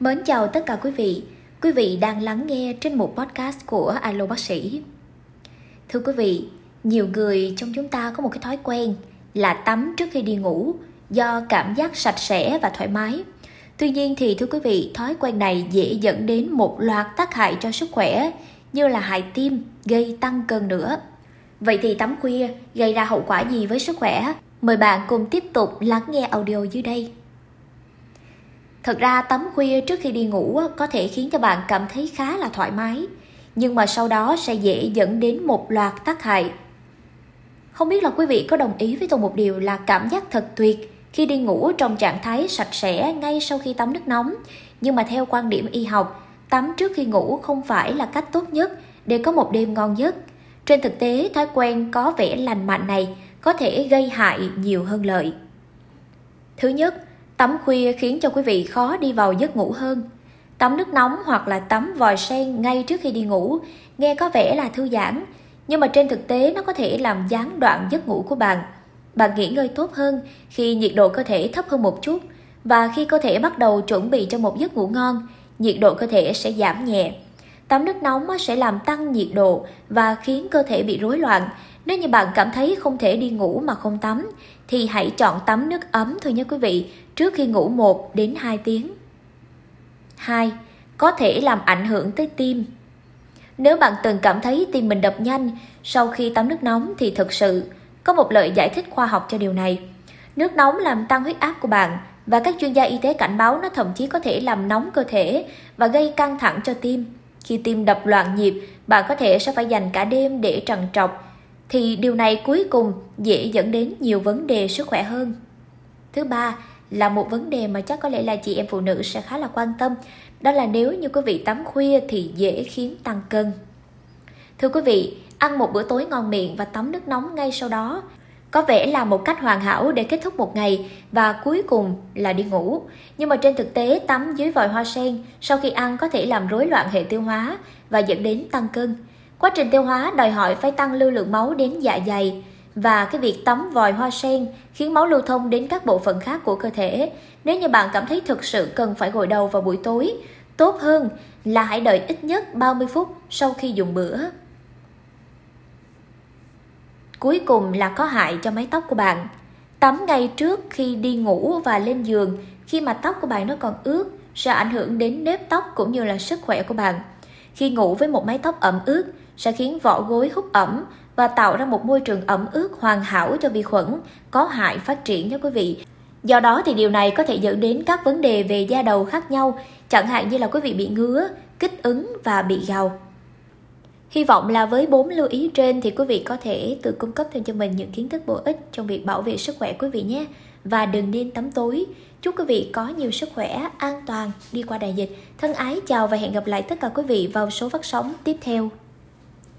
Mến chào tất cả quý vị. Quý vị đang lắng nghe trên một podcast của Alo Bác sĩ. Thưa quý vị, nhiều người trong chúng ta có một cái thói quen là tắm trước khi đi ngủ do cảm giác sạch sẽ và thoải mái. Tuy nhiên thì thưa quý vị, thói quen này dễ dẫn đến một loạt tác hại cho sức khỏe như là hại tim, gây tăng cân nữa. Vậy thì tắm khuya gây ra hậu quả gì với sức khỏe? Mời bạn cùng tiếp tục lắng nghe audio dưới đây. Thật ra tắm khuya trước khi đi ngủ có thể khiến cho bạn cảm thấy khá là thoải mái, nhưng mà sau đó sẽ dễ dẫn đến một loạt tác hại. Không biết là quý vị có đồng ý với tôi một điều là cảm giác thật tuyệt khi đi ngủ trong trạng thái sạch sẽ ngay sau khi tắm nước nóng, nhưng mà theo quan điểm y học, tắm trước khi ngủ không phải là cách tốt nhất để có một đêm ngon giấc. Trên thực tế, thói quen có vẻ lành mạnh này có thể gây hại nhiều hơn lợi. Thứ nhất, Tắm khuya khiến cho quý vị khó đi vào giấc ngủ hơn. Tắm nước nóng hoặc là tắm vòi sen ngay trước khi đi ngủ nghe có vẻ là thư giãn, nhưng mà trên thực tế nó có thể làm gián đoạn giấc ngủ của bạn. Bạn nghỉ ngơi tốt hơn khi nhiệt độ cơ thể thấp hơn một chút và khi cơ thể bắt đầu chuẩn bị cho một giấc ngủ ngon, nhiệt độ cơ thể sẽ giảm nhẹ. Tắm nước nóng sẽ làm tăng nhiệt độ và khiến cơ thể bị rối loạn. Nếu như bạn cảm thấy không thể đi ngủ mà không tắm, thì hãy chọn tắm nước ấm thôi nhé quý vị, trước khi ngủ 1 đến 2 tiếng. 2. Có thể làm ảnh hưởng tới tim. Nếu bạn từng cảm thấy tim mình đập nhanh sau khi tắm nước nóng thì thực sự có một lời giải thích khoa học cho điều này. Nước nóng làm tăng huyết áp của bạn và các chuyên gia y tế cảnh báo nó thậm chí có thể làm nóng cơ thể và gây căng thẳng cho tim. Khi tim đập loạn nhịp, bạn có thể sẽ phải dành cả đêm để trằn trọc thì điều này cuối cùng dễ dẫn đến nhiều vấn đề sức khỏe hơn. Thứ ba là một vấn đề mà chắc có lẽ là chị em phụ nữ sẽ khá là quan tâm, đó là nếu như quý vị tắm khuya thì dễ khiến tăng cân. Thưa quý vị, ăn một bữa tối ngon miệng và tắm nước nóng ngay sau đó có vẻ là một cách hoàn hảo để kết thúc một ngày và cuối cùng là đi ngủ. Nhưng mà trên thực tế tắm dưới vòi hoa sen sau khi ăn có thể làm rối loạn hệ tiêu hóa và dẫn đến tăng cân. Quá trình tiêu hóa đòi hỏi phải tăng lưu lượng máu đến dạ dày và cái việc tắm vòi hoa sen khiến máu lưu thông đến các bộ phận khác của cơ thể. Nếu như bạn cảm thấy thực sự cần phải gội đầu vào buổi tối, tốt hơn là hãy đợi ít nhất 30 phút sau khi dùng bữa. Cuối cùng là có hại cho mái tóc của bạn. Tắm ngay trước khi đi ngủ và lên giường khi mà tóc của bạn nó còn ướt sẽ ảnh hưởng đến nếp tóc cũng như là sức khỏe của bạn. Khi ngủ với một mái tóc ẩm ướt sẽ khiến vỏ gối hút ẩm và tạo ra một môi trường ẩm ướt hoàn hảo cho vi khuẩn có hại phát triển nha quý vị. Do đó thì điều này có thể dẫn đến các vấn đề về da đầu khác nhau, chẳng hạn như là quý vị bị ngứa, kích ứng và bị gào. Hy vọng là với bốn lưu ý trên thì quý vị có thể tự cung cấp thêm cho mình những kiến thức bổ ích trong việc bảo vệ sức khỏe quý vị nhé. Và đừng nên tắm tối. Chúc quý vị có nhiều sức khỏe, an toàn đi qua đại dịch. Thân ái chào và hẹn gặp lại tất cả quý vị vào số phát sóng tiếp theo.